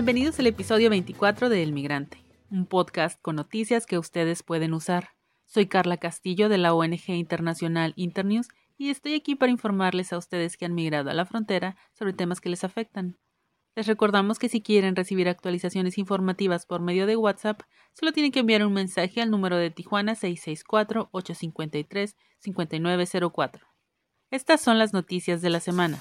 Bienvenidos al episodio 24 de El Migrante, un podcast con noticias que ustedes pueden usar. Soy Carla Castillo de la ONG internacional Internews y estoy aquí para informarles a ustedes que han migrado a la frontera sobre temas que les afectan. Les recordamos que si quieren recibir actualizaciones informativas por medio de WhatsApp, solo tienen que enviar un mensaje al número de Tijuana 664-853-5904. Estas son las noticias de la semana.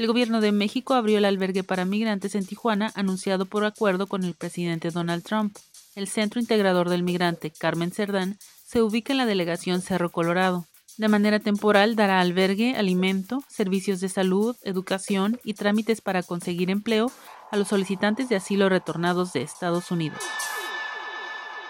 El gobierno de México abrió el albergue para migrantes en Tijuana anunciado por acuerdo con el presidente Donald Trump. El Centro Integrador del Migrante, Carmen Cerdán, se ubica en la delegación Cerro Colorado. De manera temporal dará albergue, alimento, servicios de salud, educación y trámites para conseguir empleo a los solicitantes de asilo retornados de Estados Unidos.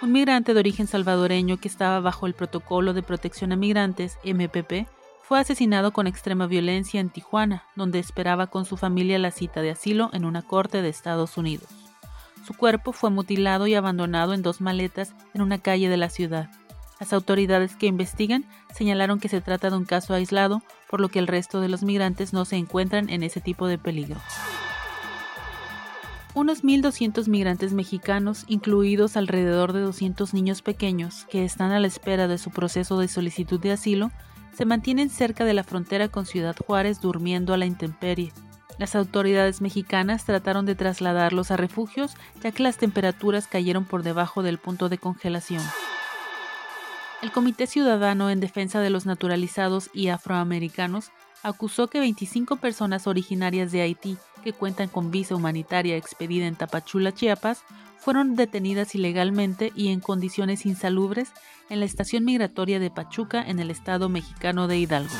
Un migrante de origen salvadoreño que estaba bajo el Protocolo de Protección a Migrantes, MPP, fue asesinado con extrema violencia en Tijuana, donde esperaba con su familia la cita de asilo en una corte de Estados Unidos. Su cuerpo fue mutilado y abandonado en dos maletas en una calle de la ciudad. Las autoridades que investigan señalaron que se trata de un caso aislado, por lo que el resto de los migrantes no se encuentran en ese tipo de peligro. Unos 1.200 migrantes mexicanos, incluidos alrededor de 200 niños pequeños que están a la espera de su proceso de solicitud de asilo, se mantienen cerca de la frontera con Ciudad Juárez durmiendo a la intemperie. Las autoridades mexicanas trataron de trasladarlos a refugios ya que las temperaturas cayeron por debajo del punto de congelación. El Comité Ciudadano en Defensa de los Naturalizados y Afroamericanos acusó que 25 personas originarias de Haití que cuentan con visa humanitaria expedida en Tapachula, Chiapas, fueron detenidas ilegalmente y en condiciones insalubres en la estación migratoria de Pachuca en el estado mexicano de Hidalgo.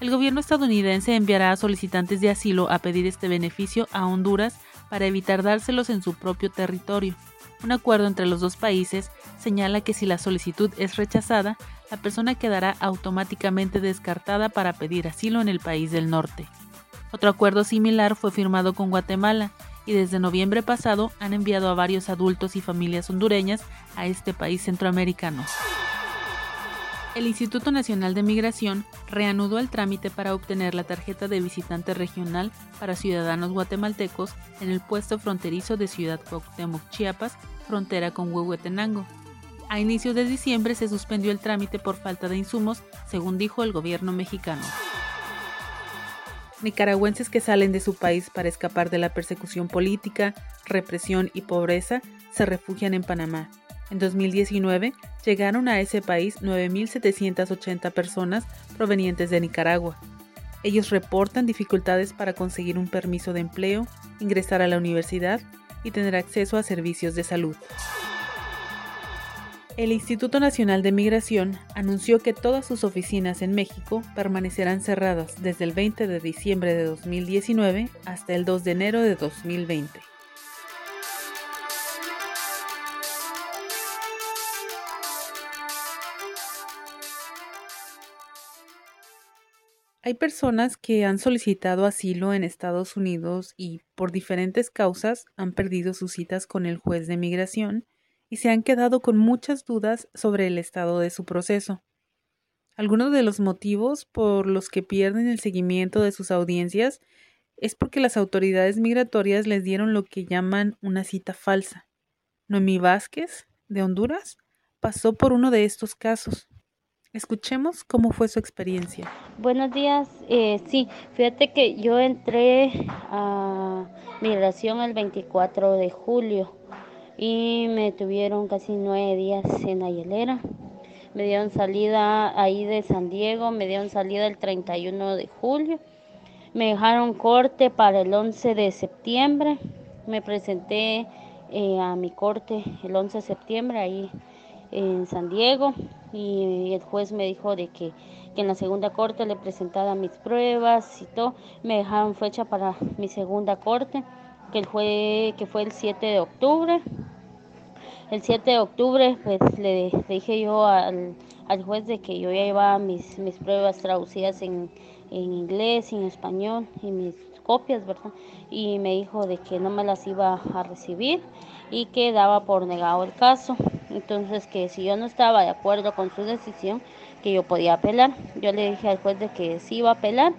El gobierno estadounidense enviará a solicitantes de asilo a pedir este beneficio a Honduras para evitar dárselos en su propio territorio. Un acuerdo entre los dos países señala que si la solicitud es rechazada, la persona quedará automáticamente descartada para pedir asilo en el país del norte. Otro acuerdo similar fue firmado con Guatemala, y desde noviembre pasado han enviado a varios adultos y familias hondureñas a este país centroamericano. El Instituto Nacional de Migración reanudó el trámite para obtener la tarjeta de visitante regional para ciudadanos guatemaltecos en el puesto fronterizo de Ciudad Cuauhtémoc, Chiapas, frontera con Huehuetenango. A inicios de diciembre se suspendió el trámite por falta de insumos, según dijo el gobierno mexicano nicaragüenses que salen de su país para escapar de la persecución política, represión y pobreza se refugian en Panamá. En 2019 llegaron a ese país 9.780 personas provenientes de Nicaragua. Ellos reportan dificultades para conseguir un permiso de empleo, ingresar a la universidad y tener acceso a servicios de salud. El Instituto Nacional de Migración anunció que todas sus oficinas en México permanecerán cerradas desde el 20 de diciembre de 2019 hasta el 2 de enero de 2020. Hay personas que han solicitado asilo en Estados Unidos y por diferentes causas han perdido sus citas con el juez de migración y se han quedado con muchas dudas sobre el estado de su proceso. Algunos de los motivos por los que pierden el seguimiento de sus audiencias es porque las autoridades migratorias les dieron lo que llaman una cita falsa. Noemí Vázquez, de Honduras, pasó por uno de estos casos. Escuchemos cómo fue su experiencia. Buenos días. Eh, sí, fíjate que yo entré a migración el 24 de julio y me tuvieron casi nueve días en la hielera. Me dieron salida ahí de San Diego, me dieron salida el 31 de julio. Me dejaron corte para el 11 de septiembre. Me presenté eh, a mi corte el 11 de septiembre ahí en San Diego y el juez me dijo de que, que en la segunda corte le presentara mis pruebas y todo. Me dejaron fecha para mi segunda corte que, fue, que fue el 7 de octubre. El 7 de octubre pues le, dije yo al, juez de que yo ya llevaba mis, mis pruebas traducidas en, en inglés en español y mis copias, ¿verdad? Y me dijo de que no me las iba a recibir y que daba por negado el caso. Entonces que si yo no estaba de acuerdo con su decisión, que yo podía apelar. Yo le dije al juez de que sí iba a apelar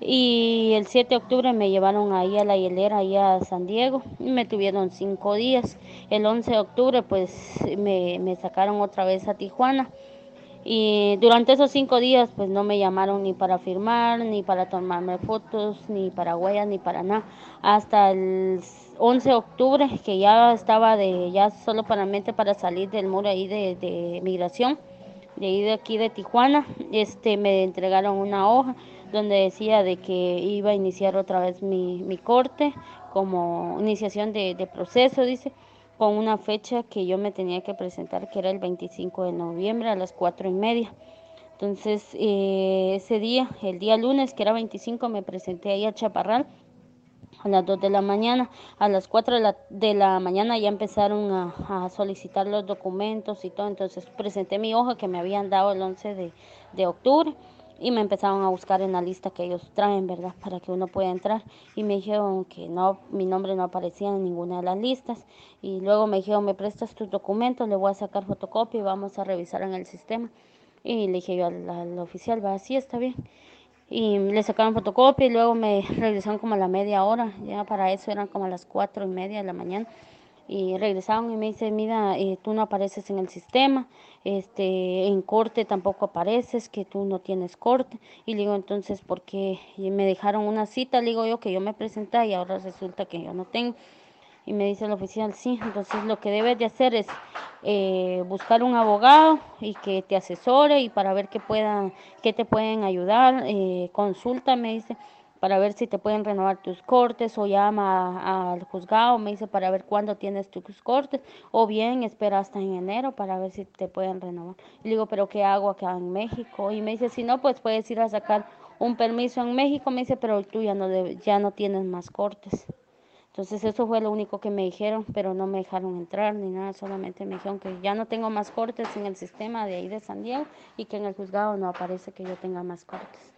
Y el 7 de octubre me llevaron ahí a la hielera, ahí a San Diego, y me tuvieron cinco días. El 11 de octubre pues me, me sacaron otra vez a Tijuana. Y durante esos cinco días pues no me llamaron ni para firmar, ni para tomarme fotos, ni para huellas, ni para nada. Hasta el 11 de octubre que ya estaba de, ya solo para para salir del muro ahí de, de migración, de ahí de aquí de Tijuana, este me entregaron una hoja donde decía de que iba a iniciar otra vez mi, mi corte como iniciación de, de proceso, dice con una fecha que yo me tenía que presentar, que era el 25 de noviembre a las cuatro y media. Entonces, eh, ese día, el día lunes, que era 25, me presenté ahí a Chaparral a las 2 de la mañana. A las 4 de la, de la mañana ya empezaron a, a, solicitar los documentos y todo. Entonces, presenté mi hoja que me habían dado el 11 de, de octubre y me empezaron a buscar en la lista que ellos traen, ¿verdad? Para que uno pueda entrar. Y me dijeron que no, mi nombre no aparecía en ninguna de las listas. Y luego me dijeron, me prestas tus documentos, le voy a sacar fotocopia y vamos a revisar en el sistema. Y le dije yo al, oficial, va, sí, está bien. Y le sacaron fotocopia y luego me regresaron como a la media hora. Ya para eso eran como a las cuatro y media de la mañana y regresaron y me dice, mira, eh, tú no apareces en el sistema, este, en corte tampoco apareces, que tú no tienes corte. Y le digo, entonces, ¿por qué me dejaron una cita? Le digo yo que yo me presenté y ahora resulta que yo no tengo. Y me dice el oficial, sí, entonces lo que debes de hacer es eh, buscar un abogado y que te asesore y para ver qué puedan, qué te pueden ayudar, eh, consulta, me dice, para ver si te pueden renovar tus cortes o llama al juzgado, me dice para ver cuándo tienes tus cortes o bien espera hasta en enero para ver si te pueden renovar. Y digo, pero ¿qué hago acá en México? Y me dice, si no, pues puedes ir a sacar un permiso en México, me dice, pero tú ya no, ya no tienes más cortes. Entonces eso fue lo único que me dijeron, pero no me dejaron entrar ni nada, solamente me dijeron que ya no tengo más cortes en el sistema de ahí de San Diego y que en el juzgado no aparece que yo tenga más cortes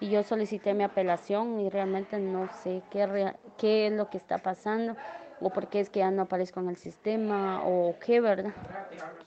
y yo solicité mi apelación y realmente no sé qué, qué es lo que está pasando o por qué es que ya no aparezco en el sistema o qué, ¿verdad?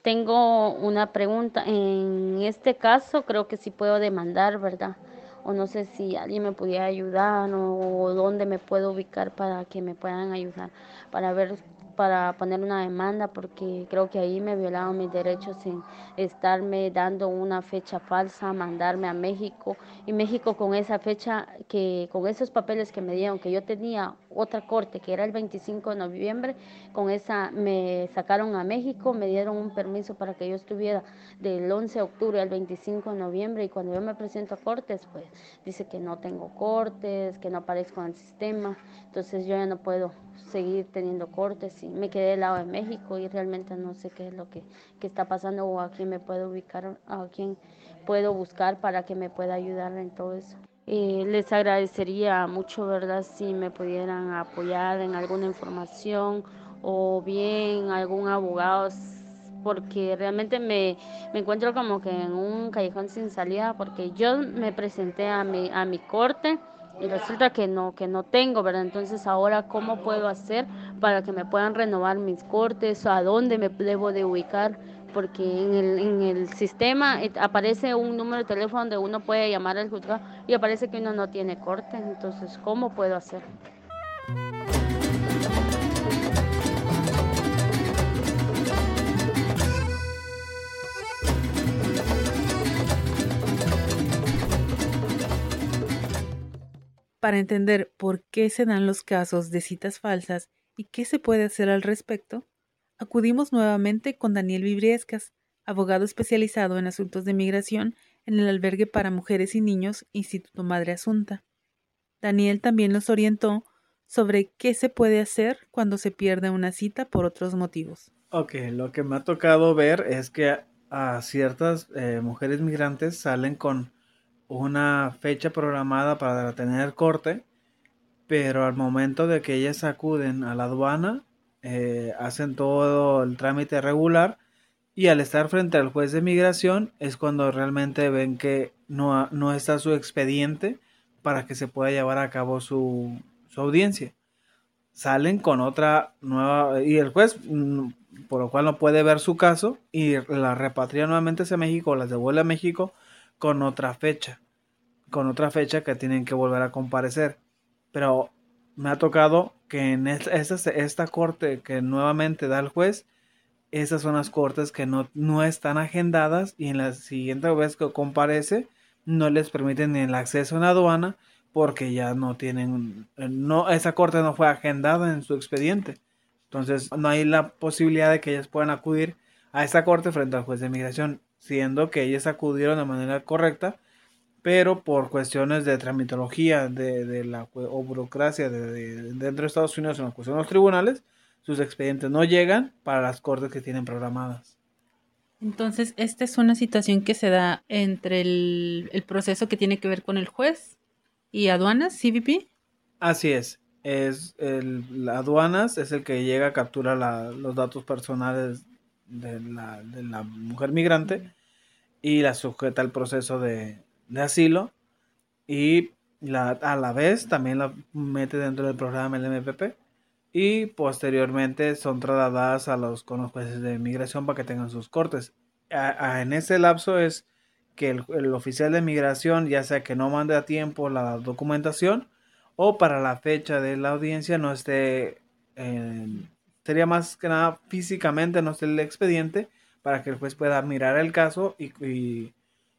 Tengo una pregunta. En este caso creo que sí puedo demandar, ¿verdad? O no sé si alguien me pudiera ayudar o dónde me puedo ubicar para que me puedan ayudar, para ver para poner una demanda porque creo que ahí me violaron mis derechos en estarme dando una fecha falsa, mandarme a México y México con esa fecha que con esos papeles que me dieron que yo tenía otra corte que era el 25 de noviembre, con esa me sacaron a México, me dieron un permiso para que yo estuviera del 11 de octubre al 25 de noviembre y cuando yo me presento a cortes, pues dice que no tengo cortes, que no aparezco en el sistema, entonces yo ya no puedo seguir teniendo cortes me quedé del lado de México y realmente no sé qué es lo que, que está pasando o a quién me puedo ubicar, a quién puedo buscar para que me pueda ayudar en todo eso. Eh, les agradecería mucho, ¿verdad?, si me pudieran apoyar en alguna información o bien algún abogado, porque realmente me, me encuentro como que en un callejón sin salida, porque yo me presenté a mi, a mi corte y resulta que no, que no tengo, ¿verdad? Entonces ahora, ¿cómo puedo hacer para que me puedan renovar mis cortes? ¿A dónde me debo de ubicar? Porque en el, en el sistema eh, aparece un número de teléfono donde uno puede llamar al juzgado y aparece que uno no tiene corte. Entonces, ¿cómo puedo hacer? Para entender por qué se dan los casos de citas falsas y qué se puede hacer al respecto, acudimos nuevamente con Daniel Vibriescas, abogado especializado en asuntos de migración en el albergue para mujeres y niños Instituto Madre Asunta. Daniel también nos orientó sobre qué se puede hacer cuando se pierde una cita por otros motivos. Ok, lo que me ha tocado ver es que a ciertas eh, mujeres migrantes salen con una fecha programada para tener corte, pero al momento de que ellas acuden a la aduana, eh, hacen todo el trámite regular y al estar frente al juez de migración es cuando realmente ven que no, no está su expediente para que se pueda llevar a cabo su, su audiencia. Salen con otra nueva y el juez mm, por lo cual no puede ver su caso y la repatria nuevamente hacia México, las devuelve a México con otra fecha. con otra fecha que tienen que volver a comparecer. Pero me ha tocado que en esta, esta, corte que nuevamente da el juez, esas son las cortes que no, no están agendadas y en la siguiente vez que comparece no les permiten el acceso en aduana porque ya no tienen, no, esa corte no fue agendada en su expediente. Entonces no hay la posibilidad de que ellas puedan acudir a esa corte frente al juez de migración, siendo que ellas acudieron de manera correcta, pero por cuestiones de tramitología de, la o burocracia de, dentro de Estados Unidos en la cuestión de los tribunales, sus expedientes no llegan para las cortes que tienen programadas. Entonces, esta es una situación que se da entre el, proceso que tiene que ver con el juez y aduanas, CBP. Así es. Es el, aduanas es el que llega a capturar los datos personales de la, de la, mujer migrante y la sujeta al proceso de, de asilo y la, a la vez también la mete dentro del programa LMPP y posteriormente son trasladadas a los, con los jueces de migración para que tengan sus cortes. en ese lapso es que el, oficial de migración, ya sea que no mande a tiempo la documentación o para la fecha de la audiencia no esté, sería más que nada físicamente no esté el expediente para que el juez pueda mirar el caso y, y,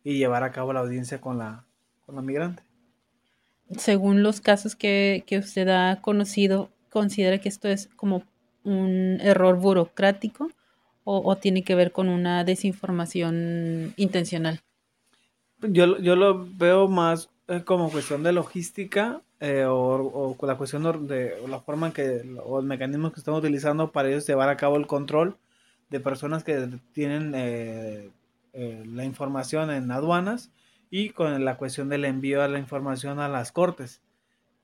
llevar a cabo la audiencia con la, con la migrante. Según los casos que, que usted ha conocido, considera que esto es como un error burocrático o, tiene que ver con una desinformación intencional? Yo, yo lo veo más eh, como cuestión de logística eh, o, o, la cuestión de la forma en que o el mecanismo que están utilizando para ellos llevar a cabo el control de personas que tienen eh, la información en aduanas y con la cuestión del envío de la información a las cortes.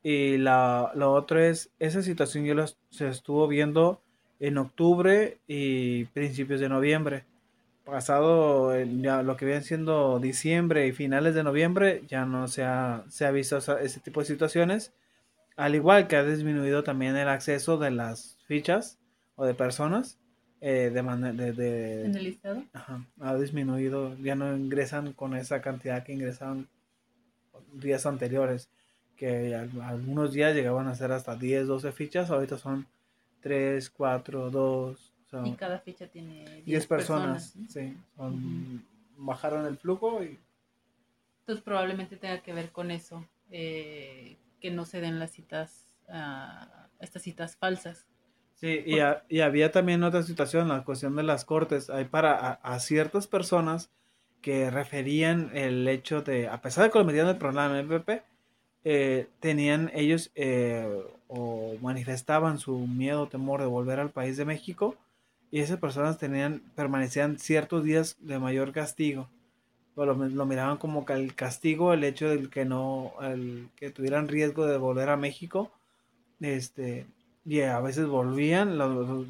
Y la, lo otro es, esa situación yo se estuvo viendo en octubre y principios de noviembre. Pasado ya lo que viene siendo diciembre y finales de noviembre, ya no se ha, se ha visto ese tipo de situaciones. Al igual que ha disminuido también el acceso de las fichas o de personas. Eh, de, de, ¿En el listado? Ajá, ha disminuido, ya no ingresan con esa cantidad que ingresaban días anteriores que algunos días llegaban a ser hasta 10, 12 fichas, ahorita son 3, 4, 2. Y cada ficha tiene 10, personas. Sí, bajaron el flujo y... Entonces probablemente tenga que ver con eso, eh, que no se den las citas, uh, estas citas falsas. Sí, y, y, había también otra situación, la cuestión de las cortes. Hay para a, ciertas personas que referían el hecho de, a pesar de que lo metían en el programa MVP, eh, tenían ellos eh, o manifestaban su miedo o temor de volver al país de México y esas personas tenían permanecían ciertos días de mayor castigo. O lo, miraban como el castigo el hecho de que no el, que tuvieran riesgo de volver a México este y a veces volvían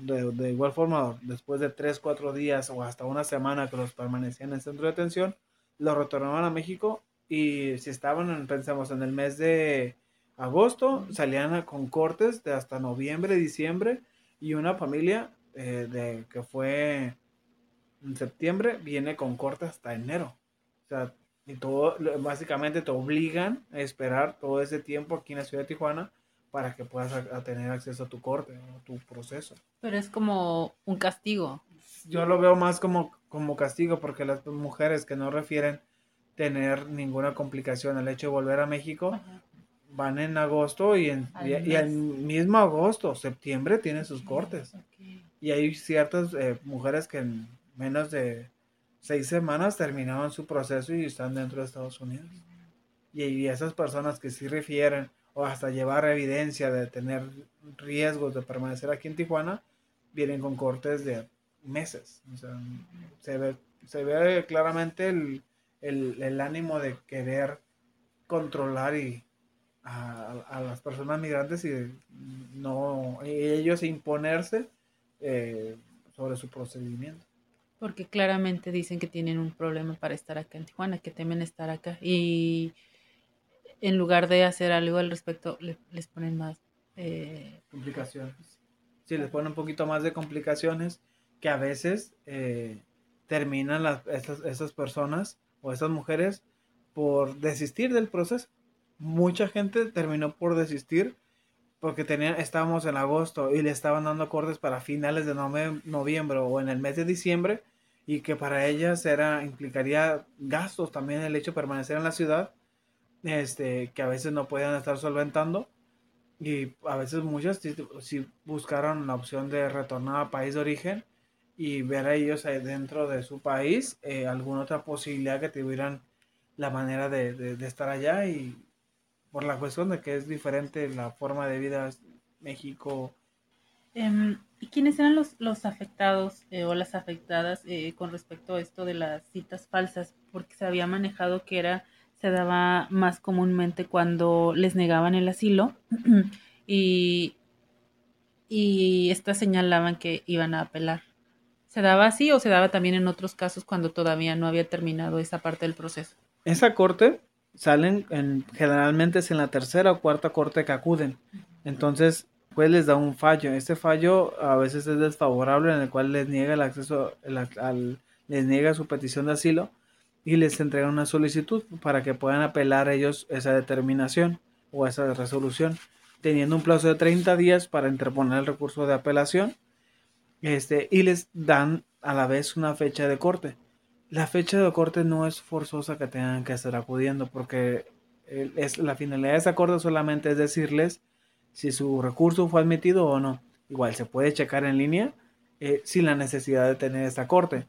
de, de, igual forma después de tres cuatro días o hasta una semana que los permanecían en el centro de detención los retornaban a México y si estaban, pensamos, en el mes de agosto, salían con cortes de hasta noviembre, diciembre, y una familia eh, de, que fue en septiembre viene con cortes hasta enero. O sea, y todo, básicamente te obligan a esperar todo ese tiempo aquí en la ciudad de Tijuana para que puedas tener acceso a tu corte, a tu proceso. Pero es como un castigo. Yo lo veo más como, como castigo porque las mujeres que no refieren tener ninguna complicación. El hecho de volver a México, van en agosto y, en, y, al mismo agosto, septiembre, tiene sus cortes. Y hay ciertas eh, mujeres que en menos de seis semanas terminaban su proceso y están dentro de Estados Unidos. Y, esas personas que sí refieren o hasta llevar evidencia de tener riesgos de permanecer aquí en Tijuana, vienen con cortes de meses. O sea, se ve, se ve claramente el, el, ánimo de querer controlar y a, las personas migrantes y no ellos imponerse eh, sobre su procedimiento. Porque claramente dicen que tienen un problema para estar acá en Tijuana, que temen estar acá y en lugar de hacer algo al respecto les ponen más eh, complicaciones. Sí, les ponen un poquito más de complicaciones que a veces eh, terminan las, esas, esas personas o estas mujeres por desistir del proceso. Mucha gente terminó por desistir porque tenía, estábamos en agosto y le estaban dando cortes para finales de noviembre o en el mes de diciembre y que para ellas era implicaría gastos también el hecho de permanecer en la ciudad este que a veces no podían estar solventando y a veces muchas sí, buscaron la opción de retornar al país de origen y ver a ellos dentro de su país eh, alguna otra posibilidad que tuvieran la manera de, de estar allá y por la cuestión de que es diferente la forma de vida México. Em, ¿Y quiénes eran los, los afectados eh, o las afectadas eh, con respecto a esto de las citas falsas? Porque se había manejado que era se daba más comúnmente cuando les negaban el asilo y, y estas señalaban que iban a apelar. ¿Se daba así o se daba también en otros casos cuando todavía no había terminado esa parte del proceso? Esa corte salen en, generalmente es en la tercera o cuarta corte que acuden. Entonces, pues les da un fallo. Este fallo a veces es desfavorable en el cual les niega el acceso, al, les niega su petición de asilo y les entrega una solicitud para que puedan apelar ellos esa determinación o esa resolución, teniendo un plazo de 30 días para interponer el recurso de apelación este, y les dan a la vez una fecha de corte. La fecha de corte no es forzosa que tengan que estar acudiendo porque es, la finalidad de esa corte solamente es decirles si su recurso fue admitido o no. Igual se puede checar en línea eh, sin la necesidad de tener esta corte.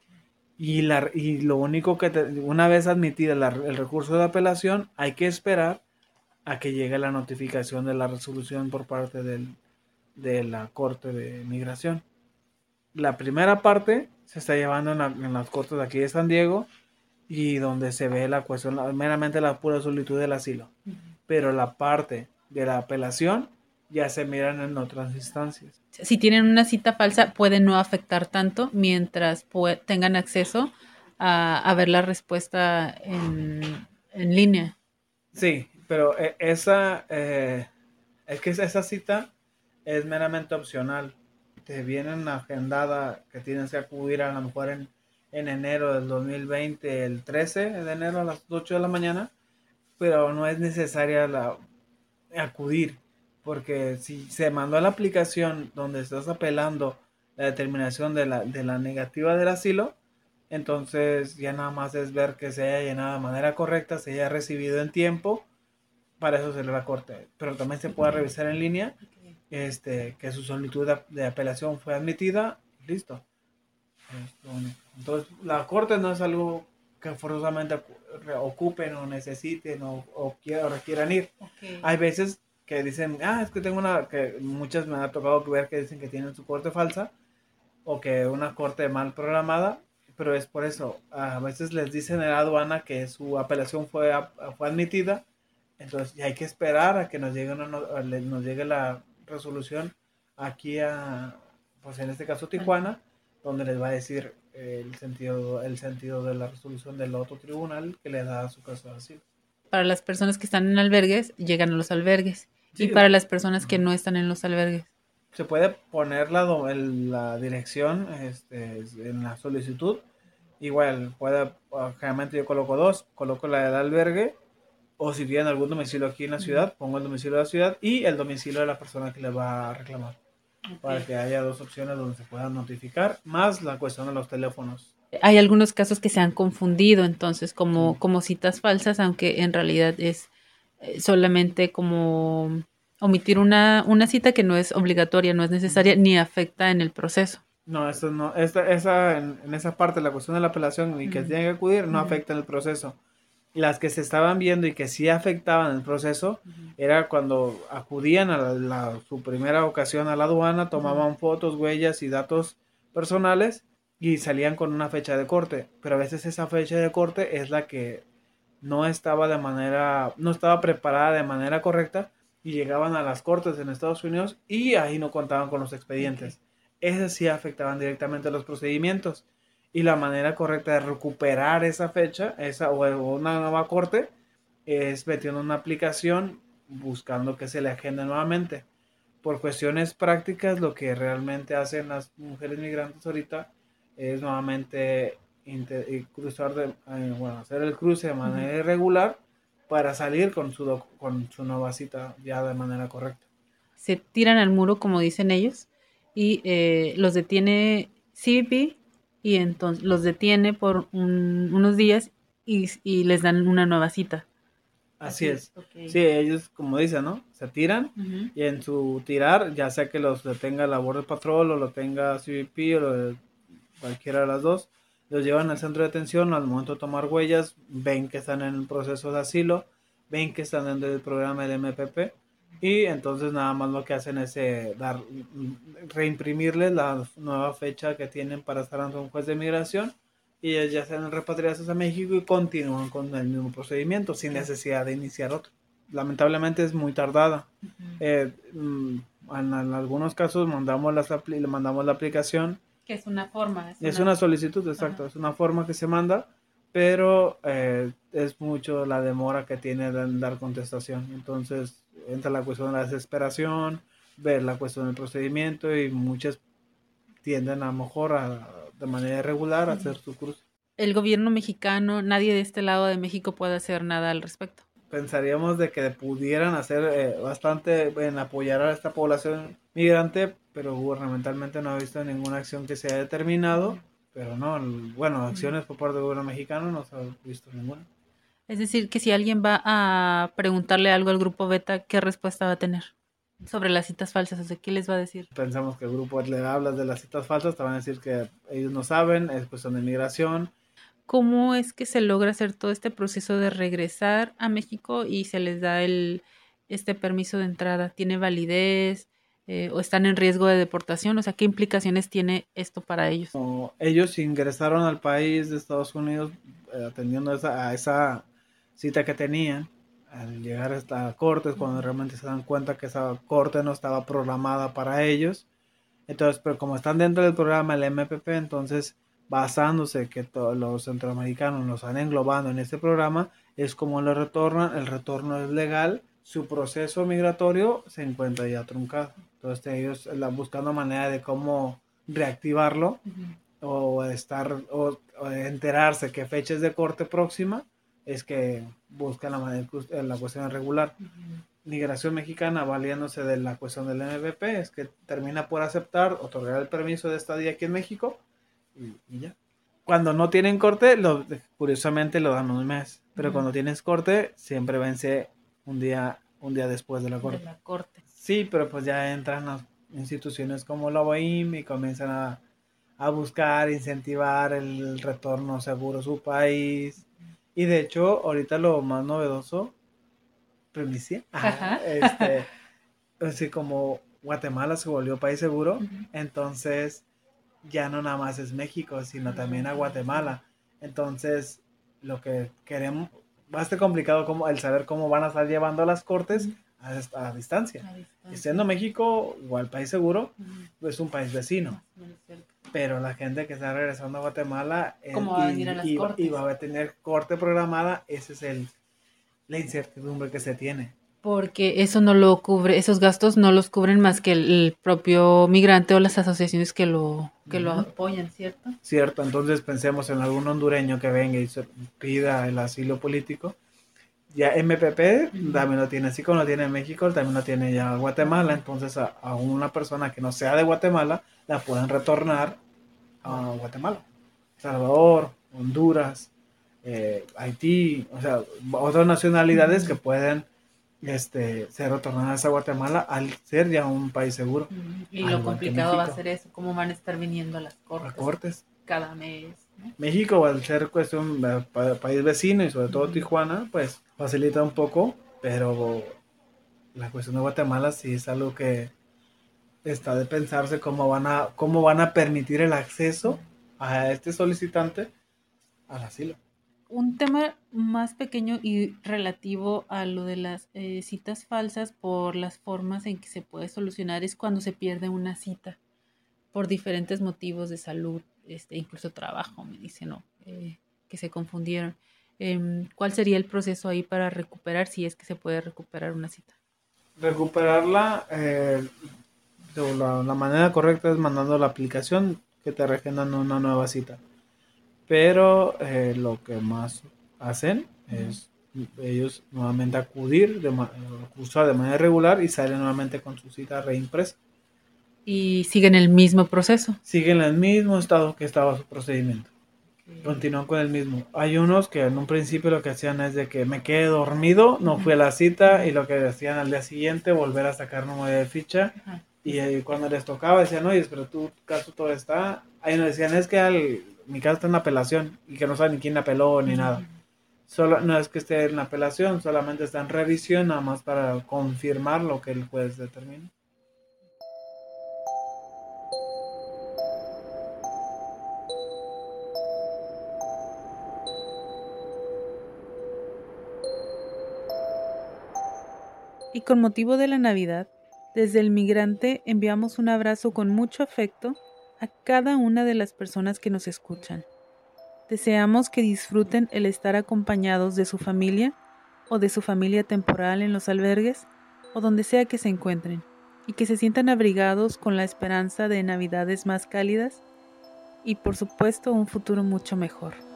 Y, la, y lo único que una vez admitida el recurso de apelación hay que esperar a que llegue la notificación de la resolución por parte del, de la Corte de Migración. La primera parte se está llevando en, las cortes de aquí de San Diego y donde se ve la cuestión, meramente la pura solicitud del asilo. Pero la parte de la apelación ya se miran en otras instancias. Si tienen una cita falsa, puede no afectar tanto mientras tengan acceso a, ver la respuesta en, línea. Sí, pero eh, esa, eh, es que esa cita es meramente opcional te vienen agendada que tienes que acudir a lo mejor en, enero del 2020, el 13 de enero a las 8 de la mañana, pero no es necesaria la, acudir, porque si se mandó a la aplicación donde estás apelando la determinación de la, de la negativa del asilo, entonces ya nada más es ver que se haya llenado de manera correcta, se haya recibido en tiempo, para eso se le va a corte, pero también se puede revisar en línea este, que su solicitud de, apelación fue admitida, listo. Entonces, la corte no es algo que forzosamente ocupen o necesiten o, o, requieran ir. Hay veces que dicen, ah, es que tengo una, que muchas me ha tocado ver que dicen que tienen su corte falsa o que una corte mal programada, pero es por eso. A veces les dicen en la aduana que su apelación fue, fue admitida, entonces hay que esperar a que nos llegue, nos llegue la, resolución aquí a, pues en este caso Tijuana, donde les va a decir el sentido, el sentido de la resolución del otro tribunal que le da su caso de asilo. Para las personas que están en albergues, llegan a los albergues. y para las personas que no están en los albergues. Se puede poner la, la dirección este, en la solicitud. Igual, puede, generalmente yo coloco dos, coloco la del albergue o si tienen algún domicilio aquí en la ciudad, pongo el domicilio de la ciudad y el domicilio de la persona que le va a reclamar. Para que haya dos opciones donde se puedan notificar, más la cuestión de los teléfonos. Hay algunos casos que se han confundido entonces como, como citas falsas, aunque en realidad es eh, solamente como omitir una, una cita que no es obligatoria, no es necesaria, ni afecta en el proceso. No, eso no, esta, esa, en, esa parte, la cuestión de la apelación y que tiene que acudir, no afecta en el proceso las que se estaban viendo y que sí afectaban el proceso era cuando acudían a la, su primera ocasión a la aduana, tomaban fotos, huellas y datos personales y salían con una fecha de corte. Pero a veces esa fecha de corte es la que no estaba de manera, no estaba preparada de manera correcta y llegaban a las cortes en Estados Unidos y ahí no contaban con los expedientes. Esas sí afectaban directamente los procedimientos y la manera correcta de recuperar esa fecha esa, o una nueva corte es metiendo una aplicación buscando que se le agende nuevamente. Por cuestiones prácticas, lo que realmente hacen las mujeres migrantes ahorita es nuevamente cruzar de, eh, bueno, hacer el cruce de manera irregular para salir con su, con su nueva cita ya de manera correcta. Se tiran al muro, como dicen ellos, y eh, los detiene CBP y entonces los detiene por unos días y, les dan una nueva cita. Así, es. Sí, ellos, como dicen, ¿no? Se tiran y en su tirar, ya sea que los detenga la Border Patrol o lo tenga CBP o lo cualquiera de las dos, los llevan al centro de detención, al momento de tomar huellas, ven que están en el proceso de asilo, ven que están dentro del programa de MPP y entonces nada más lo que hacen es eh, dar, reimprimirles la nueva fecha que tienen para estar ante un juez de migración y ellos ya sean repatriados a México y continúan con el mismo procedimiento sin necesidad de iniciar otro. Lamentablemente es muy tardada. Eh, mm, en, algunos casos mandamos, las, le mandamos la aplicación que es una forma. Es, una... solicitud, exacto. Es una forma que se manda, pero eh, es mucho la demora que tiene de dar contestación. Entonces entra la cuestión de la desesperación, ver la cuestión del procedimiento y muchas tienden a lo mejor a, de manera irregular a hacer su cruce. El gobierno mexicano, nadie de este lado de México puede hacer nada al respecto. Pensaríamos de que pudieran hacer eh, bastante en apoyar a esta población migrante, pero gubernamentalmente no ha visto ninguna acción que se haya determinado, pero no, bueno, acciones por parte del gobierno mexicano no se ha visto ninguna. Es decir, que si alguien va a preguntarle algo al grupo beta, ¿qué respuesta va a tener? Sobre las citas falsas, o sea, ¿qué les va a decir? Pensamos que el grupo le hablas de las citas falsas, te van a decir que ellos no saben, es cuestión de migración. ¿Cómo es que se logra hacer todo este proceso de regresar a México y se les da el, este permiso de entrada? ¿Tiene validez? Eh, o están en riesgo de deportación? O sea, ¿qué implicaciones tiene esto para ellos? ellos ingresaron al país de Estados Unidos eh, atendiendo a esa cita que tenían. Al llegar a esta corte es cuando realmente se dan cuenta que esa corte no estaba programada para ellos. Entonces, pero como están dentro del programa del MPP, entonces basándose que todos los centroamericanos los están englobando en este programa, es como lo retornan, el retorno es legal, su proceso migratorio se encuentra ya truncado. Entonces ellos están buscando manera de cómo reactivarlo o estar o, enterarse que fechas de corte próxima es que buscan la, manera, la cuestión regular. Migración mexicana, valiéndose de la cuestión del MVP, es que termina por aceptar, otorgar el permiso de estadía aquí en México y, ya. Cuando no tienen corte, lo, curiosamente lo dan un mes, pero cuando tienes corte, siempre vence un día, un día después de la corte. la corte. Sí, pero pues ya entran las instituciones como la OIM y comienzan a, a buscar, incentivar el retorno seguro a su país. Y de hecho, ahorita lo más novedoso, primicia, este, así como Guatemala se volvió país seguro, entonces ya no nada más es México, sino también a Guatemala. Entonces, lo que queremos, va a ser complicado como el saber cómo van a estar llevando las cortes a, distancia. Y siendo México, igual país seguro, es un país vecino. Pero la gente que está regresando a Guatemala eh, y, va a tener corte programada, esa es el, la incertidumbre que se tiene porque eso no lo cubre, esos gastos no los cubren más que el, propio migrante o las asociaciones que lo, que lo apoyan, ¿cierto? Cierto, entonces pensemos en algún hondureño que venga y se pida el asilo político. Ya MPP también lo tiene, así como lo tiene México, también lo tiene ya Guatemala, entonces a, una persona que no sea de Guatemala la pueden retornar a Guatemala. Salvador, Honduras, eh, Haití, o sea, otras nacionalidades que pueden este, ser retornadas a Guatemala al ser ya un país seguro. Y lo complicado va a ser eso, cómo van a estar viniendo las cortes, cortes. cada mes. México, al ser cuestión de país vecino y sobre todo Tijuana, pues facilita un poco, pero la cuestión de Guatemala sí es algo que está de pensarse cómo van a, cómo van a permitir el acceso a este solicitante al asilo un tema más pequeño y relativo a lo de las eh, citas falsas por las formas en que se puede solucionar es cuando se pierde una cita por diferentes motivos de salud, este, incluso trabajo, me dicen, ¿no? Eh, que se confundieron. Em, ¿Cuál sería el proceso ahí para recuperar, si es que se puede recuperar una cita? Recuperarla, eh, la, la manera correcta es mandando la aplicación que te regeneran una nueva cita pero eh, lo que más hacen es ellos nuevamente acudir, de, cursar de manera regular y salen nuevamente con su cita reimpresa. Y siguen el mismo proceso. Siguen el mismo estado que estaba su procedimiento. Continúan con el mismo. Hay unos que en un principio lo que hacían es de que me quedé dormido, no fui a la cita y lo que hacían al día siguiente volver a sacar número de ficha y cuando les tocaba decían, oye, pero tu caso todo está. Ahí nos decían, es que mi caso está en apelación y que no saben ni quién apeló ni nada. Solo, no es que esté en apelación, solamente está en revisión, nada más para confirmar lo que el juez determina. Y con motivo de la Navidad, desde el migrante enviamos un abrazo con mucho afecto a cada una de las personas que nos escuchan. Deseamos que disfruten el estar acompañados de su familia o de su familia temporal en los albergues o donde sea que se encuentren y que se sientan abrigados con la esperanza de navidades más cálidas y por supuesto un futuro mucho mejor.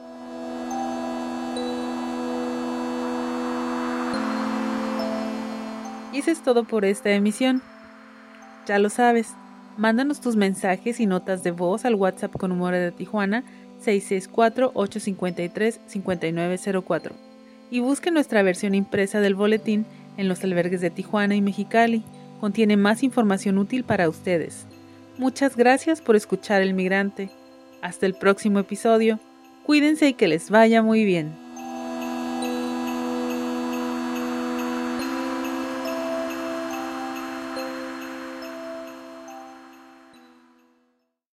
Y eso es todo por esta emisión. Ya lo sabes, mándanos tus mensajes y notas de voz al WhatsApp con humor de Tijuana 664-853-5904 y busque nuestra versión impresa del boletín en los albergues de Tijuana y Mexicali. Contiene más información útil para ustedes. Muchas gracias por escuchar El Migrante. Hasta el próximo episodio. Cuídense y que les vaya muy bien.